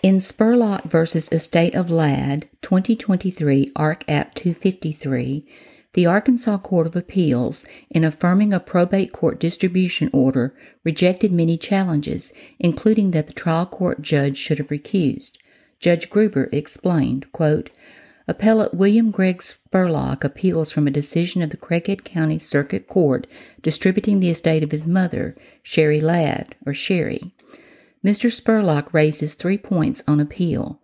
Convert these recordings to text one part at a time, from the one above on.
In Spurlock v. Estate of Ladd, 2023, Ark. App 253, the Arkansas Court of Appeals, in affirming a probate court distribution order, rejected many challenges, including that the trial court judge should have recused. Judge Gruber explained, quote, Appellate William Gregg Spurlock appeals from a decision of the Craighead County Circuit Court distributing the estate of his mother, Sherry Ladd, or Sherry. Mr. Spurlock raises three points on appeal.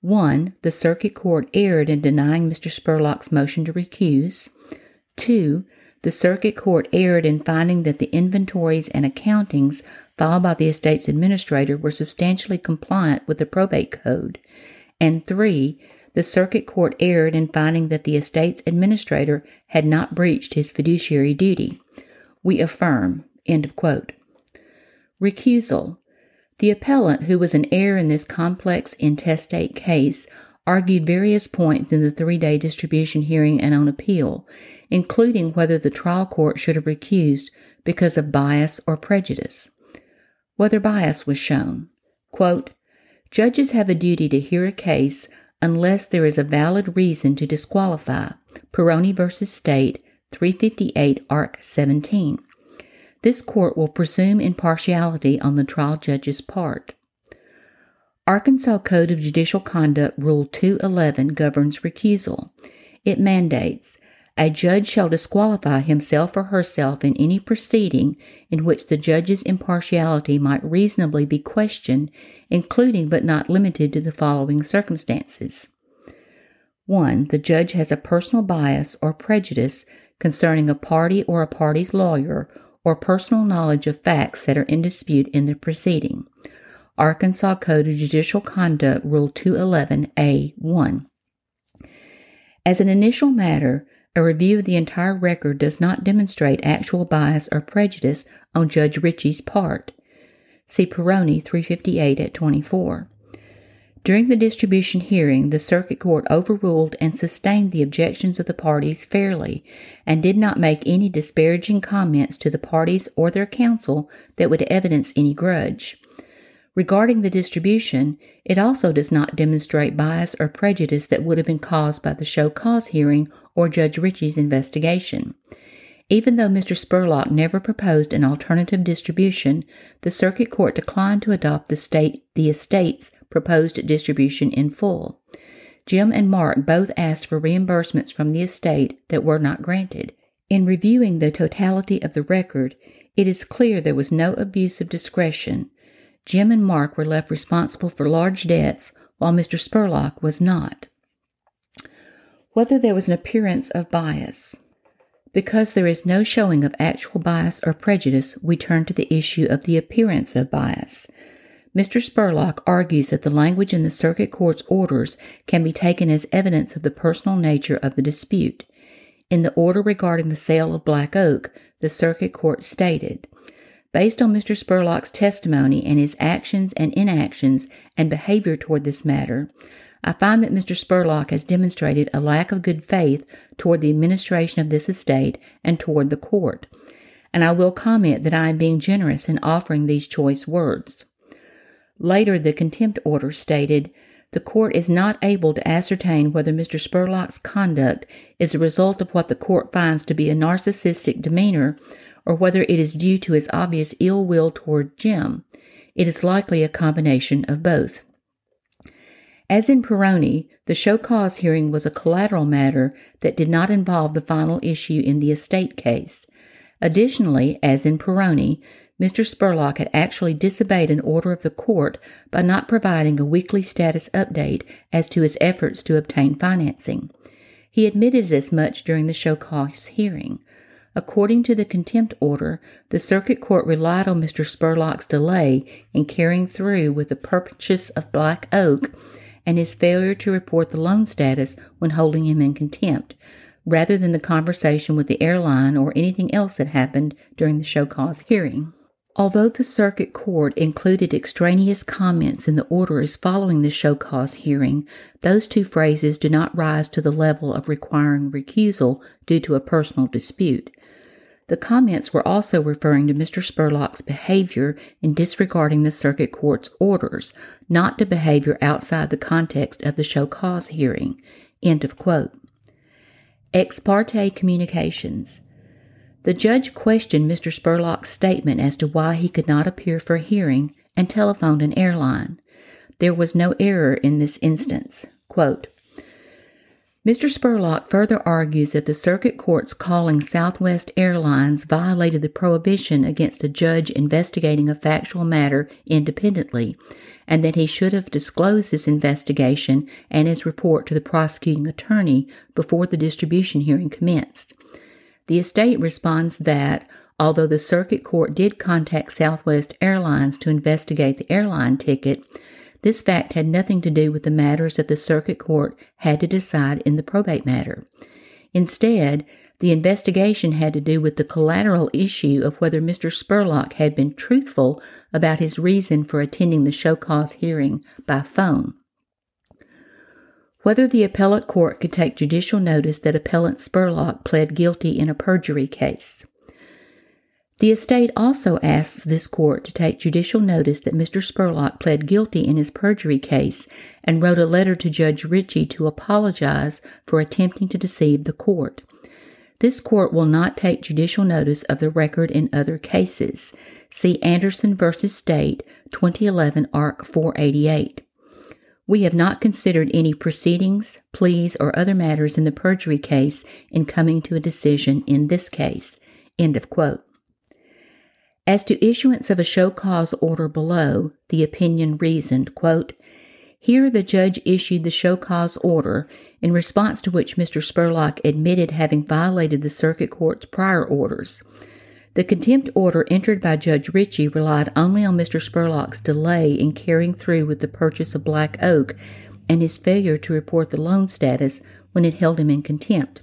One, the Circuit Court erred in denying Mr. Spurlock's motion to recuse. Two, the Circuit Court erred in finding that the inventories and accountings filed by the estate's administrator were substantially compliant with the probate code. And three, the Circuit Court erred in finding that the estate's administrator had not breached his fiduciary duty. We affirm. End of quote. Recusal. The appellant, who was an heir in this complex intestate case, argued various points in the three day distribution hearing and on appeal, including whether the trial court should have recused because of bias or prejudice. Whether bias was shown. Quote, Judges have a duty to hear a case unless there is a valid reason to disqualify. Perroni v. State, 358 Ark 17. This court will presume impartiality on the trial judge's part. Arkansas Code of Judicial Conduct Rule 211 governs recusal. It mandates a judge shall disqualify himself or herself in any proceeding in which the judge's impartiality might reasonably be questioned, including but not limited to the following circumstances. 1. The judge has a personal bias or prejudice concerning a party or a party's lawyer or personal knowledge of facts that are in dispute in the proceeding. Arkansas Code of Judicial Conduct Rule 211A1. As an initial matter, a review of the entire record does not demonstrate actual bias or prejudice on Judge Ritchie's part. See Perroni 358 at 24. During the distribution hearing, the Circuit Court overruled and sustained the objections of the parties fairly and did not make any disparaging comments to the parties or their counsel that would evidence any grudge. Regarding the distribution, it also does not demonstrate bias or prejudice that would have been caused by the show cause hearing or Judge Ritchie's investigation. Even though Mr. Spurlock never proposed an alternative distribution, the Circuit Court declined to adopt the state the estate's proposed distribution in full. Jim and Mark both asked for reimbursements from the estate that were not granted. In reviewing the totality of the record, it is clear there was no abuse of discretion. Jim and Mark were left responsible for large debts, while Mr. Spurlock was not. Whether there was an appearance of bias. Because there is no showing of actual bias or prejudice, we turn to the issue of the appearance of bias. Mr. Spurlock argues that the language in the Circuit Court's orders can be taken as evidence of the personal nature of the dispute. In the order regarding the sale of Black Oak, the Circuit Court stated, Based on Mr. Spurlock's testimony and his actions and inactions and behavior toward this matter, I find that Mr. Spurlock has demonstrated a lack of good faith toward the administration of this estate and toward the court, and I will comment that I am being generous in offering these choice words. Later, the contempt order stated, the court is not able to ascertain whether Mr. Spurlock's conduct is a result of what the court finds to be a narcissistic demeanor or whether it is due to his obvious ill will toward Jim. It is likely a combination of both. As in Perroni, the show cause hearing was a collateral matter that did not involve the final issue in the estate case. Additionally, as in Perroni, Mr. Spurlock had actually disobeyed an order of the court by not providing a weekly status update as to his efforts to obtain financing. He admitted as much during the show cause hearing. According to the contempt order, the circuit court relied on Mr. Spurlock's delay in carrying through with the purchase of Black Oak and his failure to report the loan status when holding him in contempt, rather than the conversation with the airline or anything else that happened during the show cause hearing. Although the circuit court included extraneous comments in the orders following the show cause hearing, those two phrases do not rise to the level of requiring recusal due to a personal dispute. The comments were also referring to Mr. Spurlock's behavior in disregarding the circuit court's orders, not to behavior outside the context of the show cause hearing. End of quote. Ex parte communications. The judge questioned Mr. Spurlock's statement as to why he could not appear for a hearing and telephoned an airline. There was no error in this instance. Quote, Mr. Spurlock further argues that the circuit court's calling Southwest Airlines violated the prohibition against a judge investigating a factual matter independently, and that he should have disclosed this investigation and his report to the prosecuting attorney before the distribution hearing commenced. The estate responds that, although the circuit court did contact Southwest Airlines to investigate the airline ticket, this fact had nothing to do with the matters that the circuit court had to decide in the probate matter. Instead, the investigation had to do with the collateral issue of whether Mr. Spurlock had been truthful about his reason for attending the show cause hearing by phone. Whether the appellate court could take judicial notice that appellant Spurlock pled guilty in a perjury case. The estate also asks this court to take judicial notice that Mr. Spurlock pled guilty in his perjury case and wrote a letter to Judge Ritchie to apologize for attempting to deceive the court. This court will not take judicial notice of the record in other cases. See Anderson v. State, 2011, Ark 488. We have not considered any proceedings, pleas, or other matters in the perjury case in coming to a decision in this case. End of quote. As to issuance of a show cause order below, the opinion reasoned, quote, Here the judge issued the show cause order, in response to which Mr. Spurlock admitted having violated the circuit court's prior orders. The contempt order entered by Judge Ritchie relied only on Mr. Spurlock's delay in carrying through with the purchase of Black Oak and his failure to report the loan status when it held him in contempt.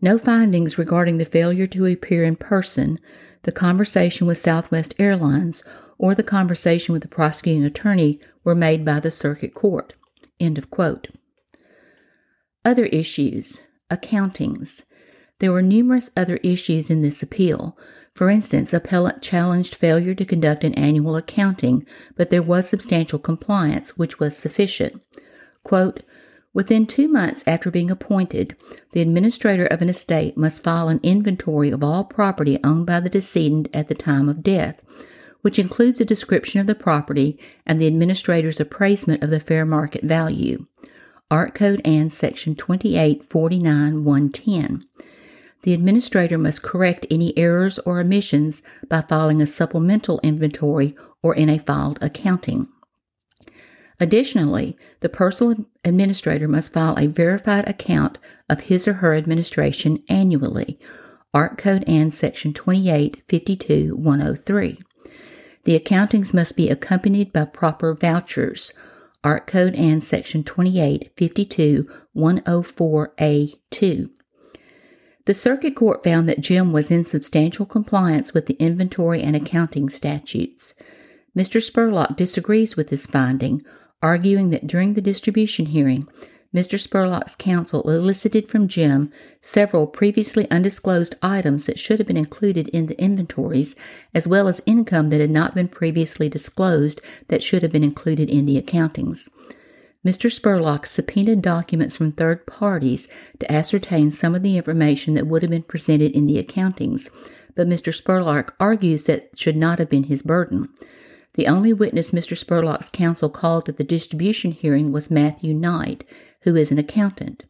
No findings regarding the failure to appear in person, the conversation with Southwest Airlines, or the conversation with the prosecuting attorney were made by the circuit court. End of quote. Other issues, accountings. There were numerous other issues in this appeal. For instance, appellant challenged failure to conduct an annual accounting, but there was substantial compliance, which was sufficient. Quote, Within two months after being appointed, the administrator of an estate must file an inventory of all property owned by the decedent at the time of death, which includes a description of the property and the administrator's appraisement of the fair market value. Ark Code Ann Section 2849 110. The administrator must correct any errors or omissions by filing a supplemental inventory or in a filed accounting. Additionally, the personal administrator must file a verified account of his or her administration annually. Ark Code Ann Section 2852 103. The accountings must be accompanied by proper vouchers. Ark Code Ann Section 2852 104A2. The Circuit Court found that Jim was in substantial compliance with the inventory and accounting statutes. Mr. Spurlock disagrees with this finding, arguing that during the distribution hearing, Mr. Spurlock's counsel elicited from Jim several previously undisclosed items that should have been included in the inventories, as well as income that had not been previously disclosed that should have been included in the accountings. Mr. Spurlock subpoenaed documents from third parties to ascertain some of the information that would have been presented in the accountings, but Mr. Spurlock argues that should not have been his burden. The only witness Mr. Spurlock's counsel called at the distribution hearing was Matthew Knight, who is an accountant.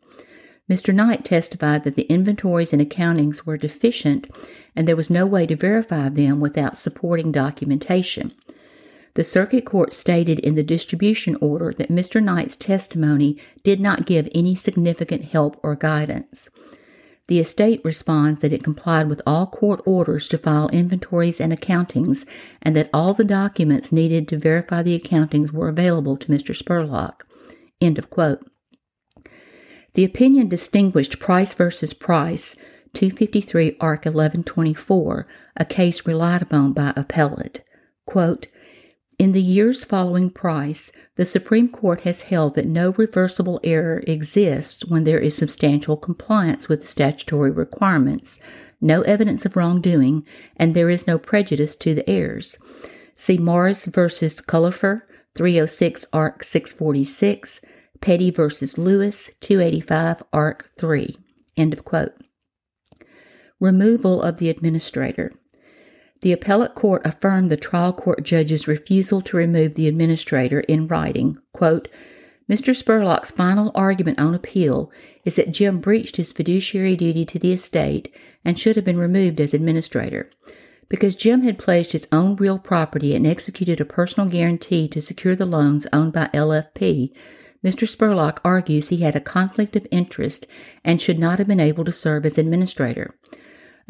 Mr. Knight testified that the inventories and accountings were deficient and there was no way to verify them without supporting documentation. The circuit court stated in the distribution order that Mr. Knight's testimony did not give any significant help or guidance. The estate responds that it complied with all court orders to file inventories and accountings and that all the documents needed to verify the accountings were available to Mr. Spurlock. End of quote. The opinion distinguished Price versus Price, 253 Ark 1124, a case relied upon by appellate. Quote, in the years following Price, the Supreme Court has held that no reversible error exists when there is substantial compliance with the statutory requirements, no evidence of wrongdoing, and there is no prejudice to the heirs. See Morris v. Cullipher, 306 Ark 646, Petty v. Lewis 285 Ark 3. End of quote. Removal of the administrator. The appellate court affirmed the trial court judge's refusal to remove the administrator in writing, quote, Mr. Spurlock's final argument on appeal is that Jim breached his fiduciary duty to the estate and should have been removed as administrator. Because Jim had pledged his own real property and executed a personal guarantee to secure the loans owned by LFP, Mr. Spurlock argues he had a conflict of interest and should not have been able to serve as administrator.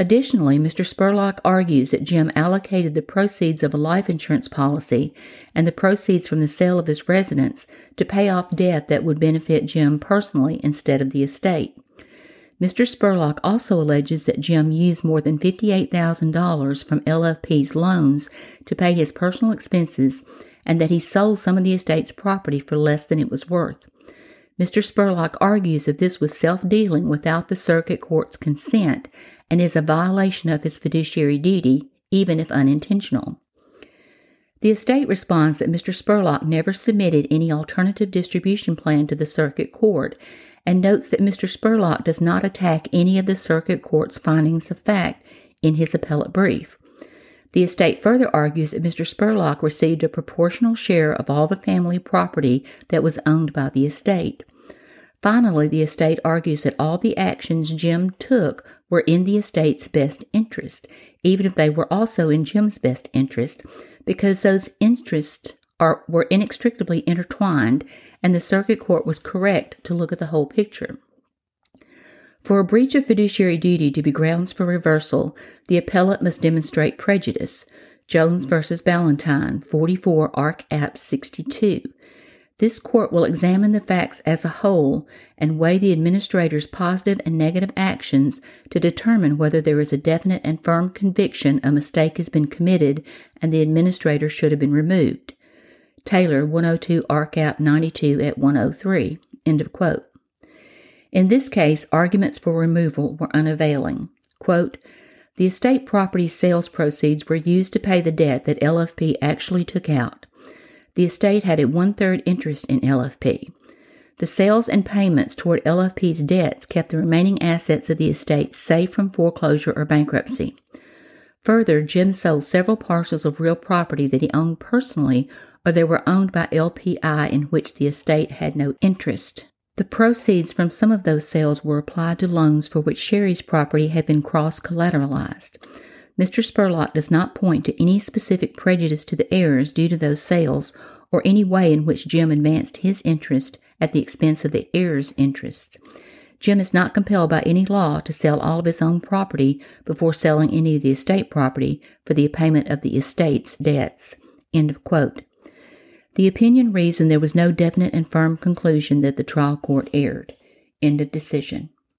Additionally, Mr. Spurlock argues that Jim allocated the proceeds of a life insurance policy and the proceeds from the sale of his residence to pay off debt that would benefit Jim personally instead of the estate. Mr. Spurlock also alleges that Jim used more than $58,000 from LFP's loans to pay his personal expenses and that he sold some of the estate's property for less than it was worth. Mr. Spurlock argues that this was self dealing without the circuit court's consent and is a violation of his fiduciary duty, even if unintentional. The estate responds that Mr. Spurlock never submitted any alternative distribution plan to the circuit court and notes that Mr. Spurlock does not attack any of the circuit court's findings of fact in his appellate brief. The estate further argues that Mr. Spurlock received a proportional share of all the family property that was owned by the estate. Finally, the estate argues that all the actions Jim took were in the estate's best interest, even if they were also in Jim's best interest, because those interests are, were inextricably intertwined, and the circuit court was correct to look at the whole picture. For a breach of fiduciary duty to be grounds for reversal, the appellate must demonstrate prejudice. Jones v. Ballentine, 44 Ark. App. 62. This court will examine the facts as a whole and weigh the administrator's positive and negative actions to determine whether there is a definite and firm conviction a mistake has been committed and the administrator should have been removed. Taylor, 102 Ark. App. 92 at 103. End of quote. In this case, arguments for removal were unavailing. Quote, the estate property sales proceeds were used to pay the debt that LFP actually took out. The estate had a one third interest in LFP. The sales and payments toward LFP's debts kept the remaining assets of the estate safe from foreclosure or bankruptcy. Further, Jim sold several parcels of real property that he owned personally or they were owned by LPI in which the estate had no interest. The proceeds from some of those sales were applied to loans for which Sherry's property had been cross collateralized. Mr. Spurlock does not point to any specific prejudice to the heirs due to those sales or any way in which Jim advanced his interest at the expense of the heirs' interests. Jim is not compelled by any law to sell all of his own property before selling any of the estate property for the payment of the estate's debts. End of quote. The opinion reasoned there was no definite and firm conclusion that the trial court erred. End of decision.